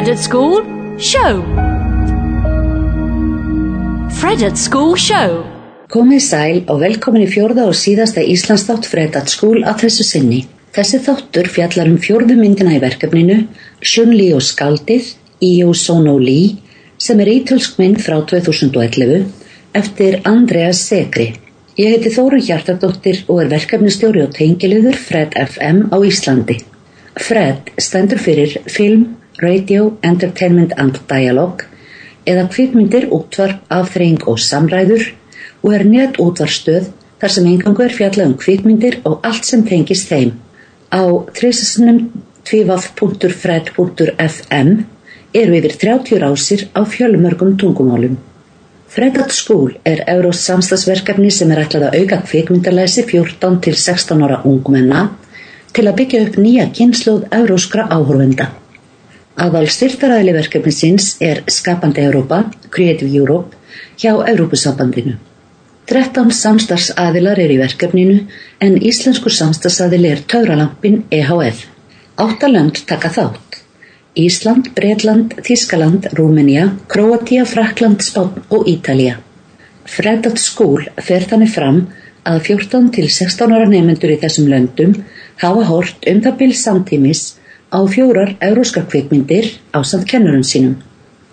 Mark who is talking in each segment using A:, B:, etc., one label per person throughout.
A: Fred at School Show Fred at School Show
B: Komið sæl og velkomin í fjórða og síðasta Íslandsþátt Fred at School að þessu sinni. Þessi þáttur fjallar um fjórðu myndina í verkefninu Sjunli og skaldið Íó Sono Lý sem er ítölsk mynd frá 2011 eftir Andrea Segri. Ég heiti Þóru Hjartardóttir og er verkefnistjóri og tengiliður Fred FM á Íslandi. Fred stendur fyrir Film, Radio, Entertainment and Dialogue eða kvikmyndir, útvarp, afþreying og samræður og er net útvarstöð þar sem engangu er fjallað um kvikmyndir og allt sem tengist þeim. Á trísasnum tvivaf.fred.fm eru yfir 30 rásir á fjölmörgum tungumálum. Fredat School er Eurós samstagsverkefni sem er ætlað að auka kvikmyndalæsi 14 til 16 ára ungmenna til að byggja upp nýja kynsluð euróskra áhórvenda. Aðal styrtaræðli verkefni sinns er Skapandi Európa, Creative Europe, hjá Európusambandinu. 13 samstarfsaðilar er í verkefninu en íslensku samstarfsaðili er Tauralampin EHF. Áttalönd taka þátt. Ísland, Breitland, Þískaland, Rúmenía, Kroatia, Frakland, Spán og Ítalija. Fredat skúl fer þannig fram að 14 til 16 ára nefnendur í þessum löndum hafa hort um það byrj samtímis á fjórar euróskar kvikmyndir á samt kennurum sínum.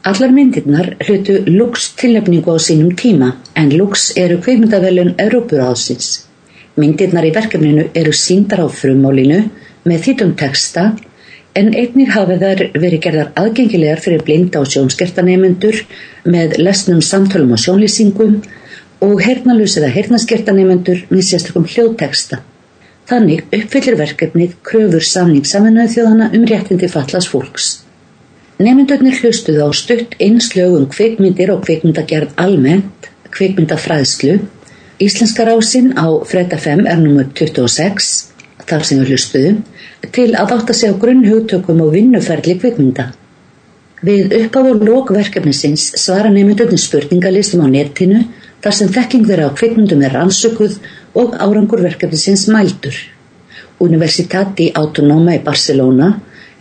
B: Allar myndirnar hlutu Lux tilnefningu á sínum tíma en Lux eru kveikmyndavelun Európuráðsins. Myndirnar í verkefninu eru síndar á frummálinu með þýtum texta en einnig hafa þær verið gerðar aðgengilegar fyrir blinda og sjónskertanemendur með lesnum samtölum og sjónlýsingum og hernalus eða hernaskertanemendur með sérstökum hljóðteksta. Þannig uppfyllir verkefnið kröfur samning saminuðu þjóðana um réttindi fallast fólks. Nefndögnir hlustuðu á stutt einslögum kveikmyndir og kveikmyndagerð almennt, kveikmyndafræðslu. Íslenska rásinn á Freda 5 er numur 26, þar sem við hlustuðu, til að átta sig á grunnhugtökum og vinnuferðli kveikmynda. Við uppáð og lókverkefnisins svara nefndögnir spurningalistum á netinu þar sem þekking þeirra á kveikmyndum er rannsökuð og árangur verkefnisins mældur. Universitati Autonoma í Barcelona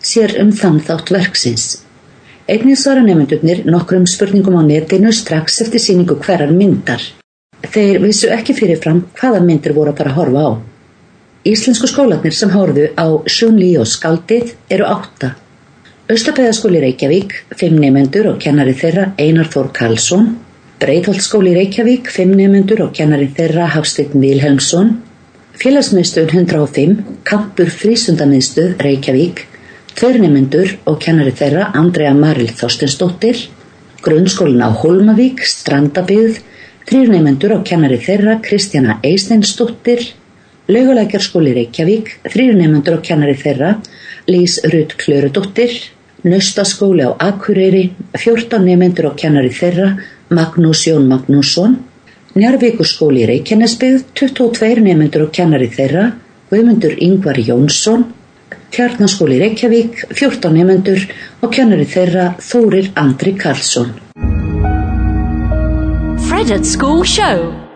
B: sér um þann þátt verksins. Einnig svara nefndurnir nokkrum spurningum á netinu strax eftir síningu hverjar myndar. Þeir vissu ekki fyrirfram hvaða myndir voru að fara að horfa á. Íslensku skólanir sem horfu á Sjúnlí og Skaldið eru átta. Östapæðaskóli Reykjavík, fimm nefnendur og kennari þeirra Einar Þór Karlsson. Breitholtskóli Reykjavík, fimm nefnendur og kennari þeirra Hafsteinn Vilhelmsson. Félagsmiðstöðun 105, Kampur Frísundamiðstöð Reykjavík. Tverrnefnendur og kennari þeirra Andrea Maril Þorstensdóttir, grunnskólin á Holmavík, Strandabíð, þrýrnefnendur og kennari þeirra Kristjana Eisteinsdóttir, laugulækjarskóli Reykjavík, þrýrnefnendur og kennari þeirra Lís Rutt Klörudóttir, Naustaskóli á Akureyri, 14 nefnendur og kennari þeirra Magnús Jón Magnússon, Njarvíkurskóli Reykjanesbyggð, 22 nefnendur og kennari þeirra Guðmundur Yngvar Jónsson, Tjarnaskóli Reykjavík, 14 nefnendur og kennari þeirra Þórir Andri Karlsson.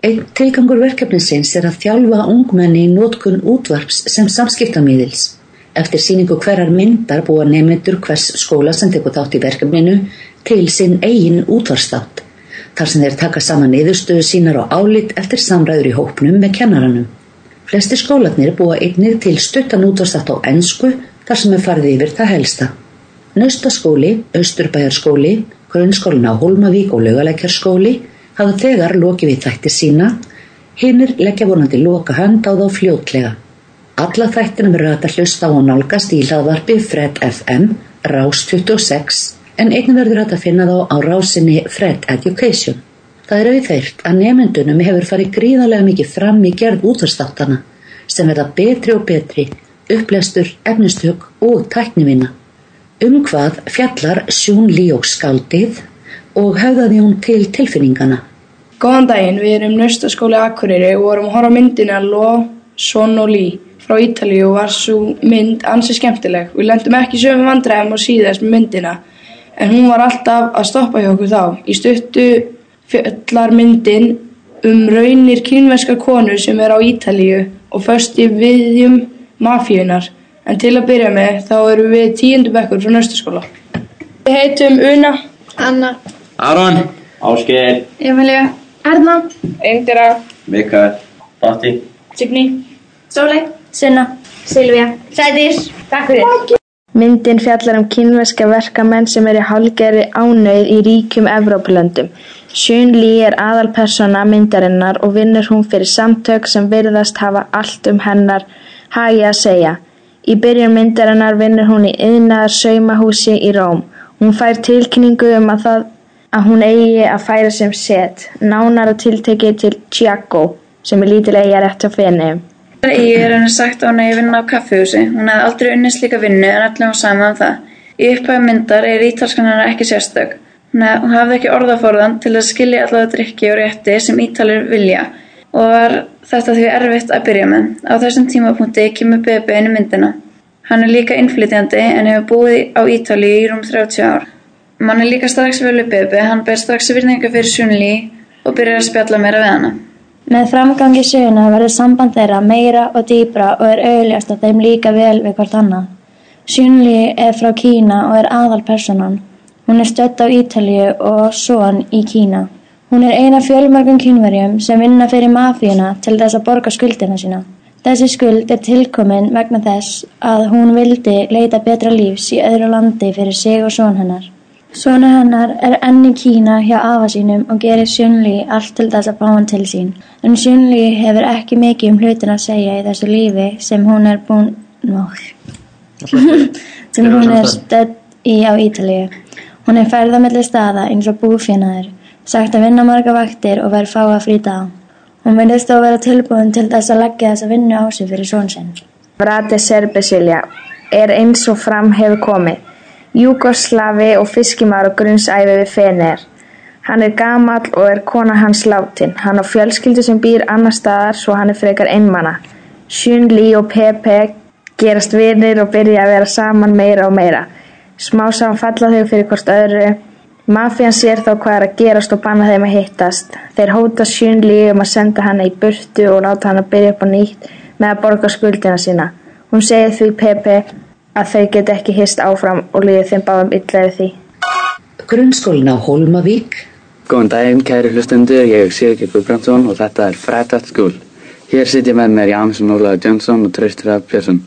B: Einn tilgangur verkefnisins er að þjálfa ungmenni í nótkun útvarps sem samskiptamíðils. Eftir síningu hverjar myndar búa nefnendur hvers skóla sem tekur þátt í verkefninu til sinn eigin útvarstátt. Þar sem þeir taka saman niðurstöðu sínar og álit eftir samræður í hópnum með kennaranum. Flesti skólanir búa einnið til stuttan útvarstátt á ennsku þar sem er farið yfir það helsta. Naustaskóli, Östurbæjarskóli, Grunnskólin á Holmavík og Laugalækjarskóli hafa þegar lokið við þættir sína, hinnir leggja vonandi loka hand á þá fljótlega. Alla þættinum eru að hlusta á nálgast í hlaðvarpi Fred FM, Rás 26, en einnig verður hægt að finna þá á rásinni Fred Education. Það er auðveirt að nefndunum hefur farið gríðarlega mikið fram í gerð útvarstáttana sem verða betri og betri, upplestur, efnistök og tæknivinna. Um hvað fjallar Sjún Líók skaldið og höfðaði hún til tilfinningana.
C: Góðan daginn, við erum nöstaskóli Akureyri og vorum að horfa myndina Lo, Son og Lí frá Ítalíu og var svo mynd ansi skemmtileg. Við lendum ekki sögum vandræðum og síðast með myndina en hún var alltaf að stoppa hjá okkur þá. Í stuttu fjallar myndin um raunir kínverskar konur sem er á Ítalíu og först í viðjum mafíunar en til að byrja með þá eru við tíundubekkur frá nöstaskóla.
D: Við heitum Una,
E: Anna,
F: Aron. Ásgeir.
E: Emilia, Erna,
D: Indira,
F: Mikael. Batti.
D: Signý,
E: Sóley,
G: Sunna,
E: Silvía, Sædís.
G: takk fyrir.
D: Myndin fjallar um kínverska verkamenn sem eru hálgeri ánauð í ríkjum Evrópulöndum. Sjún Lý er aðalpersona myndarinnar og vinnur hún fyrir samtök sem virðast hafa allt um hennar hagi að segja. Í byrjun myndarinnar vinnur hún í yðnaðar saumahúsi í Róm. Hún fær tilkynningu um að, það, að hún eigi að færa sem set, nánar að tilteki til Chiago sem er lítil eiga rétt á fenniðum.
H: Í er sagt að sama um sérstök. Hún, hafði ekki orðaforðan til að skilja allavega drikki og rétti sem ítalir vilja og var þetta því erfitt að byrja með. Á þessum tímapunkti kemur Bebe inn í myndina. Hann er líka innflytjandi en hefur búið á Ítalíu í rúm 30 ár. Mann er líka strax vel við Bebe, hann ber strax virðingu fyrir Sunli og byrjar að spjalla meira við hana.
G: Með framgangi söguna verður samband þeirra meira og dýbra og er auðljast að þeim líka vel við hvort annað. Sjunli er frá Kína og er aðalpersonan. Hún er stödd á Ítalíu og son í Kína. Hún er eina fjölmörgum kínverjum sem vinna fyrir mafíuna til þess að borga skuldina sína. Þessi skuld er tilkomin vegna þess að hún vildi leita betra lífs í öðru landi fyrir sig og son hennar. Sonu hennar er enn í Kína hjá afa sínum og gerir Sjunli allt til þess að fá hann til sín. En Sjunli hefur ekki mikið um hlutin að segja í þessu lífi sem hún er búin... Sem hún er stödd í á Ítalíu. Hún er ferð á milli staða eins og búfjanaður, sagt að vinna marga vaktir og verð fá að frýta á. Hún verðist þó að vera tilbúin til þess að leggja þessa vinnu á sig fyrir són sinn.
D: Vrate Serbesilja er eins og fram hefur komið. Júgoslavi og fiskimar og grunnsæfi við Fener. Hann er gamall og er kona hans látin. Hann á fjölskyldu sem býr annar staðar svo hann er frekar einmana. Sjun Lý og Pepe gerast vinir og byrja að vera saman meira og meira. Smá saman falla þau fyrir hvort öðru. Mafían sér þá hvað er að gerast og banna þeim að hittast. Þeir hóta Sjun Lý um að senda hana í burtu og láta hana byrja upp á nýtt með að borga skuldina sína. Hún segir því Pepe að þau get ekki hist áfram og líði þeim báðum illa við því.
B: Grunnskólin á Hólmavík,
F: Góðan daginn kæri hlustundur, ég er Sigurgeir Guðbrandsson og þetta er at School. Hér sitja með mér Jameson Ólaður Johnson og Trausti Raff Björnsson.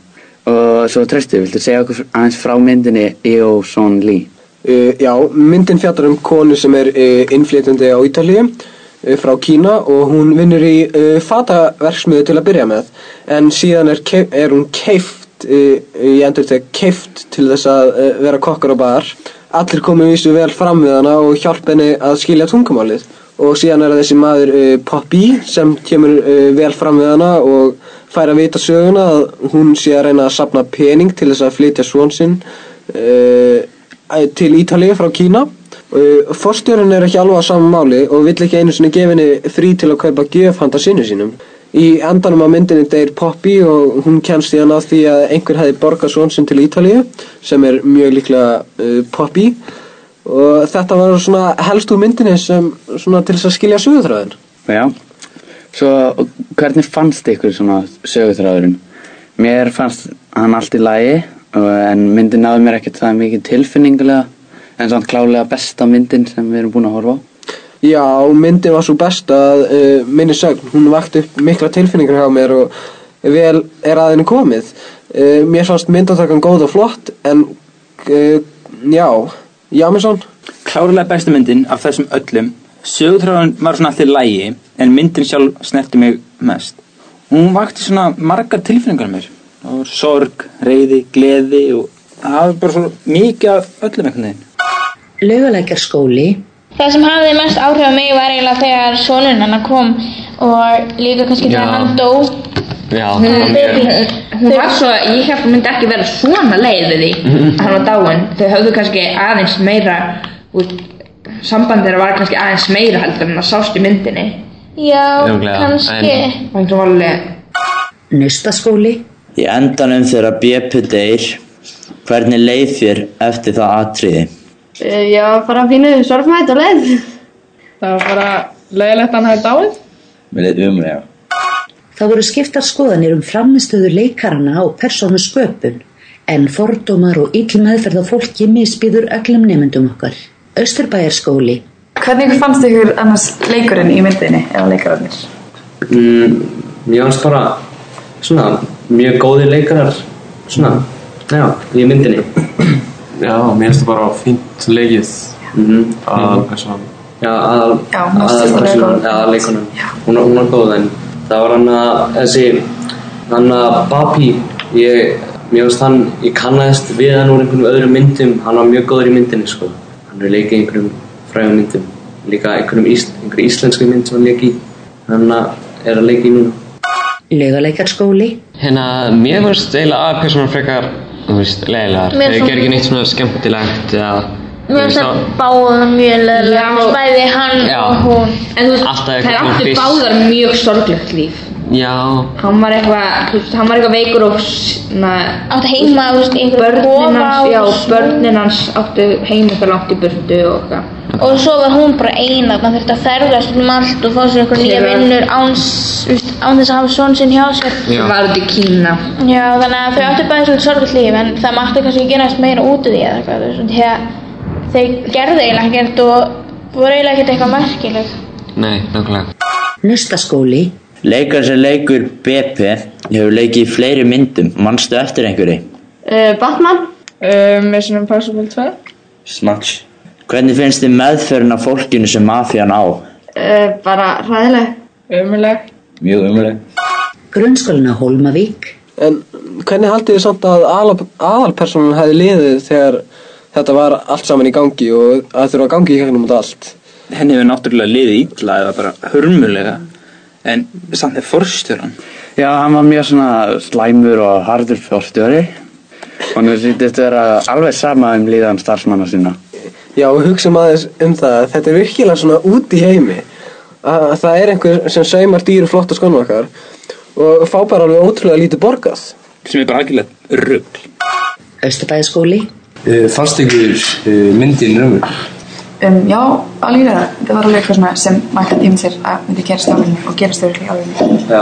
F: Og svo Trausti, viltu segja okkur aðeins frá myndinni Eo Son Lee?
I: Uh, já, myndin fjallar um konu sem er uh, innflytjandi á Ítalíu uh, frá Kína og hún vinnur í fataverksmiðu til að byrja með en síðan er, keif, er hún keift, ég endur þetta keift til þess að vera kokkar á bar. Allir komu vísu vel fram við hana og hjálp henni að skilja tungumálið og síðan er þessi maður uh, Poppy sem kemur uh, vel fram við hana og fær að vita söguna að hún sé að reyna að sapna pening til þess að flytja svon sinn uh, til Ítalíu frá Kína. Forstjórinn er ekki alveg að saman máli og vill ekki einu sinni gefa henni frí til að kaupa gjöf handa sinni sínum. Í endanum á myndinni deyr Poppy og hún kemst síðan að því að einhver hefði borgað svon sinn til Ítalíu sem er mjög líklega uh, Poppy og þetta var svona helst úr myndinni sem svona til þess að skilja sögutræðin.
F: Já, svo hvernig fannst ykkur svona sögutræðurinn? Mér fannst hann allt í lagi en myndin náði mér ekkert það mikið tilfinningulega en samt klálega besta myndin sem við erum búin að horfa á.
I: Já, myndin var svo best að uh, minni sögn, hún vakti upp mikla tilfinningar hjá mér og vel er að henni komið. Uh, mér fannst myndatakan góð og flott en uh, já, Jámesson?
J: Klárlega besta myndin af þessum öllum. Sögutráðun var svona alltaf lægi en myndin sjálf snerti mig mest. Hún vakti svona margar tilfinningar mér. Það var sorg, reyði, gleði og það var bara svo mikið af öllum einhvern veginn.
B: Laugalækjar skóli,
E: Það sem hafði mest áhrif á mig var eiginlega þegar sonun hennar kom og líka kannski þegar hann dó.
K: Já,
E: Hún-
K: það.
E: Hún-
L: Hún var svo, ég held hún myndi ekki vera svona leið við því að hann var dáinn. Þau höfðu kannski aðeins meira, samband þeirra var kannski aðeins meira heldur en það sást í myndinni.
E: Já,
K: Örugglega,
E: kannski.
L: hún var alveg,
B: Naustaskóli,
M: Í endanum þegar BP deyr, hvernig leið þér eftir það atriði?
N: Ég var bara pínu sorgmætt og leið. Það var bara leiðilegt að hann hefði dáið.
M: Mér leið umlega.
B: Það voru skiptar skoðanir um framistöðu leikarana og persónu sköpun. En fordómar og ill meðferð á fólki misbýður öllum nemyndum okkar. Östurbæjarskóli.
O: Hvernig fannst ykkur annars leikurinn í myndinni eða leikararnir?
P: Mm, mér fannst bara svona mjög góðir leikarar svona, já, í myndinni.
Q: Já, mér finnst það bara fínt leikið
P: Mhm.
Q: aðalpersonan.
P: Já, aðal,
O: Já, hún var
P: já, aðalleikunum. Hún, hún var góð en það var hann að þessi, hann að Babi, ég, mér finnst hann, ég kannaðist við hann úr einhvern öðrum myndum, hann var mjög góður í myndinni sko. Hann er leikið einhverjum frægum myndum, líka einhverjum ís, einhverjum íslenski mynd sem hann leikið hann er að leika í núna.
B: Laugaleikjarskóli.
K: Hérna, mér finnst eiginlega að persónan frekar, þú veist, leiðilegar.
E: Mér
K: Þeir
E: finnst-
K: gerir ekki neitt svona skemmtilegt eða...
E: Mér finnst það báða mjög leðilega, bæði hann
K: Já.
E: og hún.
L: En þú veist,
K: Alltaf
L: þær
K: eitthvað svona
L: áttu
K: fyrst.
L: báðar mjög sorglegt líf.
K: Já,
L: Hann var eitthvað, þú veist, hann var eitthvað veikur og svona...
E: Áttu heima, þú veist, í einhverju
L: Börnin
E: kofa
L: hans,
E: og
L: já,
E: svona.
L: börnin hans áttu heima eitthvað langt í burtu og eitthvað.
E: Og svo var hún bara eina, þannig þurfti að ferðast um allt og fá sér einhver nýja
L: Þegar-
E: vinnur veist, án þess að hafa svon sinn hjá sér.
L: Sem var út í Kína.
E: Já, þannig að þau áttu bæði svolítið sorglega líf, en það mátti kannski gerast meira út af því eða eitthvað, þú veist, því að þau gerðu eiginlega ekkert og voru eiginlega ekkert eitthvað merkileg.
K: nei, nákvæmlega.
B: Nustaskóli.
M: Leikar sem leikur BP hefur leikið í fleiri myndum. Manstu eftir einhverju?
N: Uh, Batman.
C: Uh, Mission Impossible 2.
M: Snatch. Hvernig finnst þið meðferðin af fólkinu sem mafían á?
N: Uh, bara hræðileg.
C: Umuleg.
M: Mjög umleg.
B: Grunnskólinn á Hólmavík.
I: En hvernig haldið þið samt að aðal, aðalpersonan hefði liðið þegar þetta var allt saman í gangi og að þurfa að gangi í gegnum þetta allt?
J: Henni hefur náttúrulega liðið illa eða bara hörmulega en samt er forstjóran.
F: Já, hann var mjög svona slæmur og hardur fjórstjóri og nú sýttist vera alveg sama um líðan starfsmanna sína.
I: Já, við hugsaum aðeins um það að þetta er virkilega svona út í heimi að það er einhver sem saumar dýru flotta skonu okkar og fá bara alveg ótrúlega lítið borgað.
J: Sem er bara algjörlega rugg.
B: Östurbæjarskóli.
Q: Uh, fannst ykkur uh, myndin raunveruleg?
O: Um, já, algjörlega. Það var alveg eitthvað svona sem maður kann tíma sér að myndi gerast á alveg og gerast þau alveg alveg.
P: Já,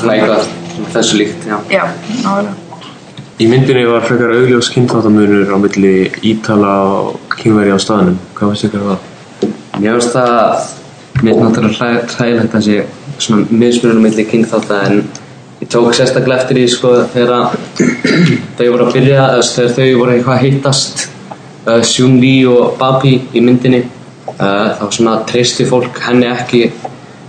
P: svona eitthvað þessu líkt, já.
O: Já, nálega.
Q: Í myndinni var frekar augljós kynþáttamunur á milli Ítala og kynveri á staðnum. Hvað finnst ykkur um það?
P: Mér finnst það, mér finnst náttúrulega hræ- hræðilegt sé svona mismunum milli kynþátta en ég tók sérstaklega eftir því sko þegar þau voru að byrja, þegar þau voru eitthvað að hittast uh, Seung Lee og Babi í myndinni uh, þá svona treysti fólk henni ekki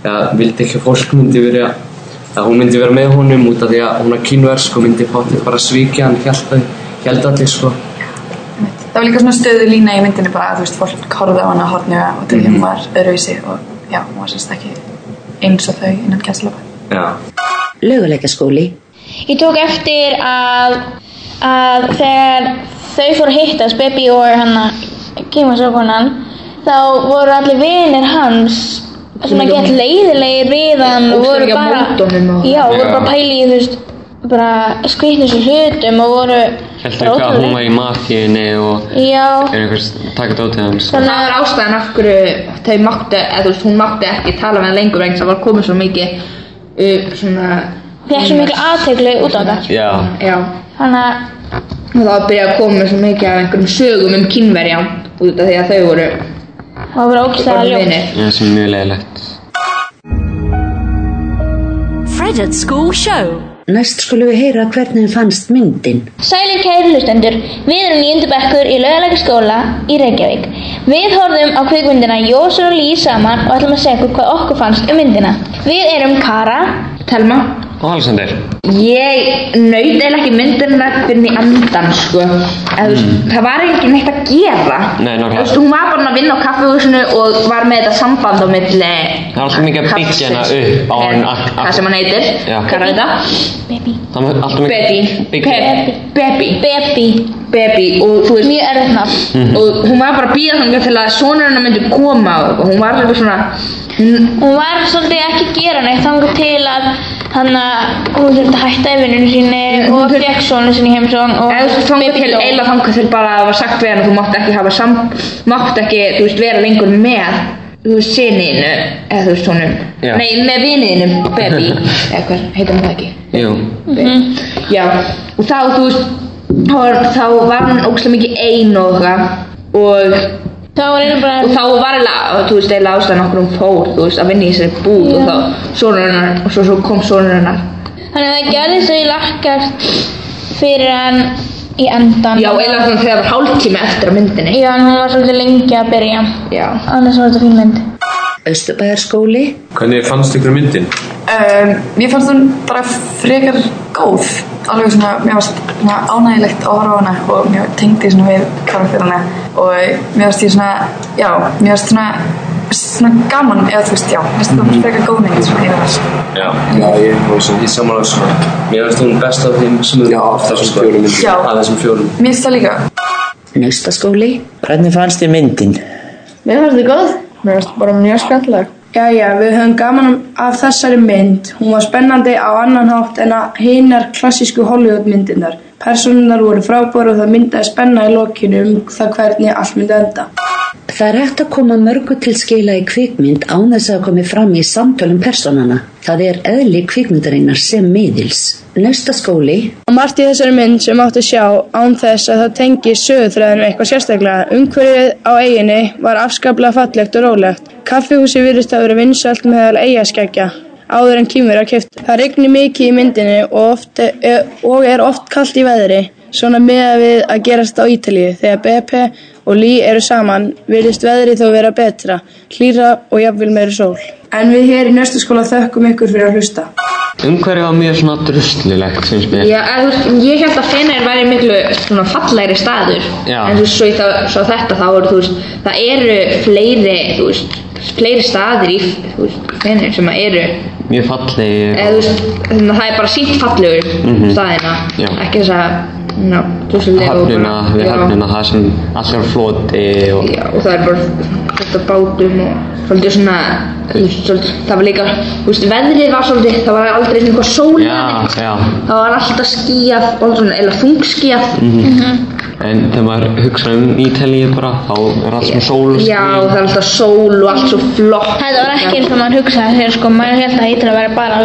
P: eða vildi ekki fólk myndi vera að hún myndi vera með honum út af því að hún er kínversk og myndi potið bara svíkja hann held, allir sko
O: Það var líka svona stöðu lína í myndinni bara að þú veist, fólk horfði á hana horfnjöga og því hún var öðruvísi og já, hún var sérst ekki eins og þau innan kæslapa.
P: Já.
B: Laugaleikaskóli.
E: Ég tók eftir að, að þegar þau fóru að hittast, Baby og hann kímasökunan, þá voru allir vinir hans svona gett leiðilegir við hann og voru
L: Ógeðslega
E: bara, já, voru bara pæli í þú veist, bara skvítnum svo hlutum og voru
K: Held ekki að hún var í mafíunni og
E: Já,
K: er einhvers taka dótið hans.
L: Það var ástæðan af hverju þau mátti, eða þú veist, hún mátti ekki tala með hann lengur vegna það var komið svo mikið uh, svona...
E: fekk svo miklu aðteglu út á þetta.
K: Já.
L: Já.
E: Þannig að
L: Og það var að byrja að koma svo mikið af einhverjum sögum um kynverja út af því að þau voru
E: það var ógæslega
L: orðin
E: ljótt.
L: vinir.
K: Já, sem er mjög leiðilegt.
A: Fred at School Show.
B: Næst skulum við heyra hvernig fannst myndin.
E: Sælir kæri hlustendur, við erum nýjöndu bekkur í laugalega skóla í Reykjavík. Við horfðum á kvikmyndina Jósur og Lí saman og ætlum að segja ykkur hvað okkur fannst um myndina. Við erum Kara,
L: Telma
K: Og Alexander.
L: Ég naut eða ekki myndina fyrir í andan sko þú veist, Það var ekki neitt að gera
K: Nei, nákvæmlega.
L: Hún var bara að vinna á kaffehúsinu og var með þetta samband á milli
K: Það var alltaf mikið að byggja hana upp á hann.
L: Hvað sem hann heitir
K: Já.
L: Hvað er þetta?
K: Það var alltaf mikið
L: Betty
K: byggja.
L: Baby
E: Baby
L: Baby og þú veist
E: Mjög erfitt nafn
K: Mhm.
L: Og hún var bara að býða þannig til að sonur hennar myndi koma og hún var alveg svona hún,
E: Hún var svolítið ekki að gera neitt þangar til að hann að hún þurfti að hætta yfirinu síni og fekk sonu sinni heimsón og
L: eila þangað til bara að það var sagt við hann að þú mátt ekki hafa sam mátt ekki, þú veist, vera lengur með þú veist, sinniðinu eða þú veist, honum,
K: Já.
L: nei, með viniðinu baby, eða hvað, hann það ekki
K: Jú.
E: Mhm.
L: já, og þá, þú veist þá var, hann ógæslega mikið ein og eitthvað og
E: þá var einu bara
L: og þá var eiginlega, þú veist, eiginlega ástæðan okkur hún fór, þú veist, að vinna í þessari búð og þá sonur hennar og svo, svo kom sonur hennar
E: Þannig að það gerðist þau lakkast fyrir hann í endan.
L: Já, eiginlega þannig þegar það var hálftími eftir á myndinni
E: Já, en hún var svolítið lengi að byrja.
L: Já.
E: Annars var þetta fín mynd.
B: Östubæjarskóli
Q: Hvernig fannst ykkur myndin?
O: Um, mér fannst hún bara frekar góð alveg svona, mér svona ánægilegt að horfa á hana og mér tengdi svona við karakterina og mér fannst ég svona já, mér fannst svona svona gaman, eða þú veist, já mér fannst það frekar góð mynd svona yfir þess
Q: Já, já ég var svona, ég samanlega svona Mér finnst hún best af þeim sem af þessum fjórum
O: Já.
Q: Af þessum fjórum
O: Mér finnst það líka
B: Naustaskóli
M: Hvernig fannst þér myndin?
C: Mér fannst þið góð. Mér fannst bara mjög skemmtileg. Jæja, við höfum gaman af þessari mynd. Hún var spennandi á annan hátt en hinar klassísku Hollywood myndirnar. Personunar voru frábæru og það myndaði spenna í lokinu um það hvernig allt myndi enda.
B: Það er hægt að koma mörgu til skila í kvikmynd án þess að komi fram í samtölum personana. Það er eðli kvikmyndarinnar sem miðils. Næsta skóli,
C: í þessari mynd sem átti að sjá án þess að það tengi sögutræðinu eitthvað sérstaklega. Umhverfið á eiginni var afskaplega fallegt og rólegt. Kaffihúsi virðist að vera vinsælt meðal eigaskeggja áður en kýmur að kæft. Það regni mikið í myndinni og, oft, er, og er oft kallt í veðri. Svona meða við að gerast á Ítalíu. Þegar BP og Lee eru saman virðist veðrið þó vera betra, hlýra og jafnvel meiri sól. En við hér í næstu skóla þökkum ykkur fyrir að hlusta.
K: Umhverfið var mjög svona druslilegt, finnst mér.
L: Já, veist, ég held að Feneyr væri miklu svona fallegri staður
K: Já.
L: en þú veist, svo, það, svo þetta þá eru, þú veist, það eru fleiri, þú veist, fleiri staðir í, Feneyr sem eru,
K: Mjög fallegi.
L: eða þú veist, það er bara sínt fallegur
K: Mhm.
L: staðina,
K: Já.
L: ekki þess að, ná, druslulega og
K: Höfnina, við
L: já,
K: höfnina, það sem allir á floti og...
L: já, og það er bara fullt af bátum og svolítið svona, svolítið, það var líka, þú veist, veðrið var svolítið, það var aldrei einhver sól. Það var alltaf skíjað, eða þungskíjað.
K: Mhm. En þegar maður hugsa um Ítalíu bara, þá er allt svona sól og
L: Já, það er alltaf sól og allt svo flott.
E: Þetta var ekki eins og maður hugsaði þegar sko maður held að Ítalía væri bara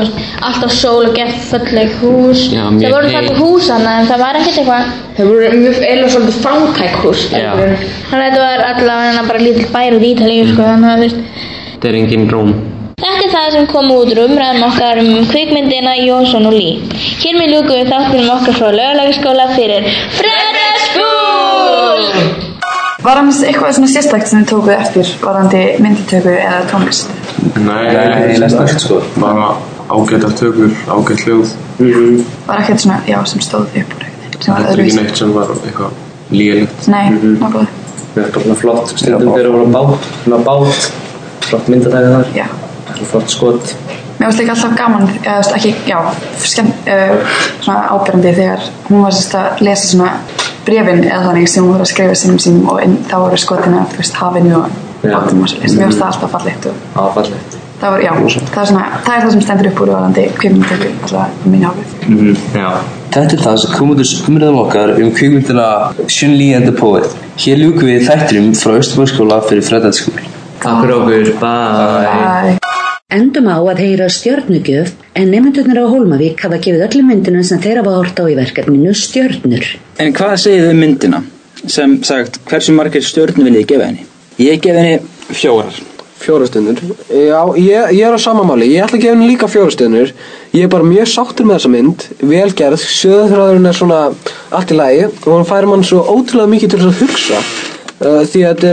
E: alltaf sól og gett falleg hús.
K: Já,
E: það
K: mjög
E: voru falleg hús hana en það var ekkert eitthvað.
L: Það voru mjög, eða svolítið fántæk hús.
K: Já.
E: Þannig að þetta var allavega bara lítill bær í Ítalíu sko þannig að þú veist.
K: Þetta er engin róm.
E: Þetta er það sem kom út úr umræðum okkar um kvikmyndina Jónsson og Lý. Hér með ljúkum við þáttunum okkar frá löglegaskóla fyrir!
O: Var annars eitthvað svona sérstakt sem þið tókuð eftir varðandi myndatöku eða tónlist?
Q: Nei, eiginlega snart sko Bara ágættar tökur, ágætt hljóð mm.
O: Var ekkert svona, já, sem stóð upp úr eitthvað sem var
Q: Þetta er ekki
O: öðruvísi?
Q: neitt sem var eitthvað lélegt
O: Nei, nokkuð.
P: Þetta er bara svona flott, stundum þegar við vorum bát, svona bát, flott myndatæði þar.
O: Já.
P: Flott skot.
O: Mér varst líka alltaf gaman, eða ekki, já, skemmt, uh, svona ábyrjandi þegar hún var sérst að lesa svona brefin eða þannig sem hún voru að skrifa sínum sínum og inn, þá voru skotina, þú veist, hafinu og
P: Já.
O: átum og svo Mér varst það alltaf fallegt og
P: fallegt.
O: það var, já, það er svona, það er það sem stendur upp úr varðandi kvikmyndatöku, alltaf á minni hálfu.
P: Mm Já.
R: Þetta er það sem kom út úr umræðum okkar um kvikmyndina Shun Li and the Poet. Hér ljúkum við þættinum frá Östubæðskóla fyrir Freddagsskóla.
P: Takk fyrir okkur, bye.
B: endum á að heyra stjörnugjöf en nefndurnir á Hólmavík hafa gefið öllum myndunum sem þeirra var hort á í verkefninu stjörnur.
J: En hvað segið þið um myndina? Sem sagt, hversu margir stjörnur viljið þið gefa henni? Ég gef henni fjórar.
I: Fjórastundur Já, ég, ég er á sama máli, ég ætla að gefa henni líka fjórastundur Ég er bara mjög sáttur með þessa mynd Vel gerð, söðurþráðurinn er svona allt í lagi Og hann færi mann svo ótrúlega mikið til að hugsa uh, því, að þetta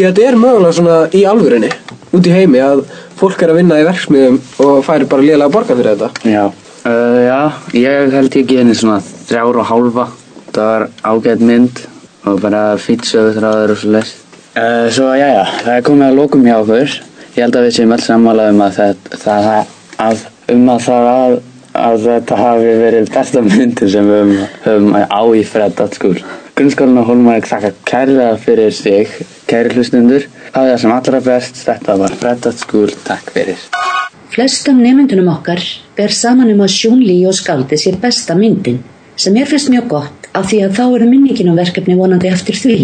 I: er, er mögulega svona í alvörinni Út í heimi að fólk er að vinna í verksmiðum Og færi bara lélega að borga fyrir þetta
F: Já, uh, já, ég held ekki henni svona þrjár og hálfa. Það var ágætt mynd og bara fýtt sögutráður og svo leys. Uh, svo já, já, það er komið að lokum hjá okkur. Ég held að við séum alls sammála um að, það, það, að, um að það að, að þetta hafi verið besta myndin sem við höfum, á í Freddatskúl. Grunnskólinn á Hólmavík þakka kærlega fyrir sig, kæri hlustundur. Það er sem allra best, þetta var Freddatskúl, takk fyrir.
B: Flestum nefndunum okkar ber saman um að Sjún Lí og Skaldi sé besta myndin sem mér finnst mjög gott af því að þá eru minningin á verkefni vonandi eftir því.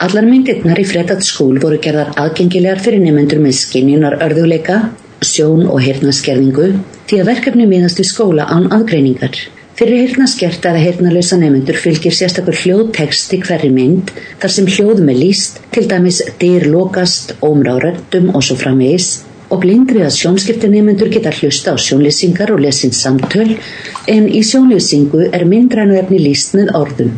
B: Allar myndirnar í Fredat skúl voru gerðar aðgengilegar fyrir nefndur með skinjunar örðuleika, sjón og hirnaskerðingu því að verkefni miðast við skóla án aðgreiningar. Fyrir heyrnaskert eða heyrnalösa nefnendur fylgir sérstakur hljóðtekst í hverri mynd þar sem hljóðum er líst, til dæmis dyr lokast, ómra á röddum og svo framvegis og blindri að sjónskipti nefnendur geta hlusta á sjónlýsingar og lesin samtöl en í sjónlýsingu er myndrænu efni líst með orðum.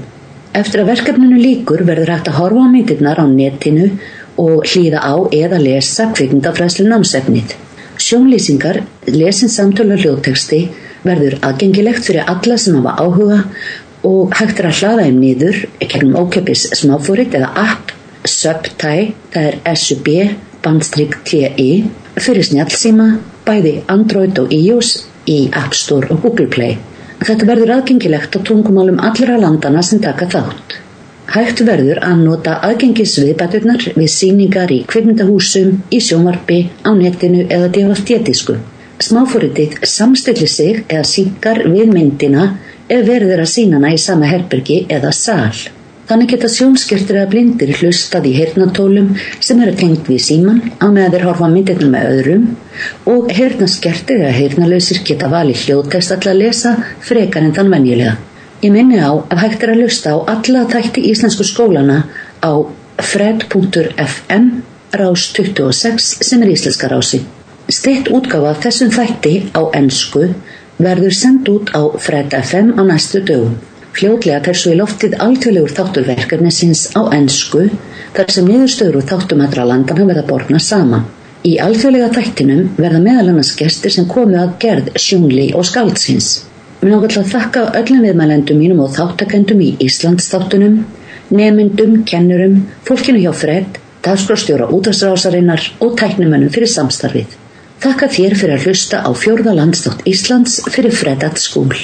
B: Eftir að verkefninu líkur verður hægt að horfa á myndirnar á netinu og hlýða á eða lesa kvikmyndafræslu námsefnið. Sjónlýsingar, lesin samtöl og hljóðteksti verður aðgengilegt fyrir alla sem hafa áhuga og hægt er að hlaða þeim nýður ekkernum ókjöpis smáfórit eða app Subtai, það er SUB bandstrygg TI fyrir snjálfsíma, bæði Android og iOS í App Store og Google Play. Þetta verður aðgengilegt á tungumálum allra landana sem taka þátt. Hægt verður að nota aðgengisviðbæturnar við síningar í kvikmyndahúsum, í sjónvarpi, á netinu eða DVD-disku. Smáfóritið samstillir sig eða synkar við myndina ef verður að sínana í sama herbergi eða sál. Þannig geta sjónskirtir eða blindir hlustað í heyrnatólum sem eru tengt við síman á með þeir horfa myndirna með öðrum og heyrnaskirtir eða heyrnalausir geta valið hljóðtest alltaf að lesa frekar en þann venjulega. Ég minni á að hægt er að lusta á alla þætti íslensku skólana á fred.fm rás 26 sem er íslenska rási. Steitt útgáfa þessum þætti á ennsku verður sendt út á Fred FM á næstu dögum. Fljótlega ter svo í loftið alþjóðlegur þátturverkefni sinns á ennsku þar sem niðurstöður og þáttum aðra landana verða borna sama. Í alþjóðlega þættinum verða meðal annars gestir sem komu að gerð sjónli og skáldsins. Mér náttúrulega þakka öllum viðmælendum mínum og þáttakendum í Íslandsþáttunum, nemyndum, kennurum, fólkinu hjá Fred, dagskrástjóra útastrásarinnar og tæknumönnum fyrir samstarfið. Þakka þér fyrir að hlusta á fjórða landstátt Íslands fyrir Fredat skúl.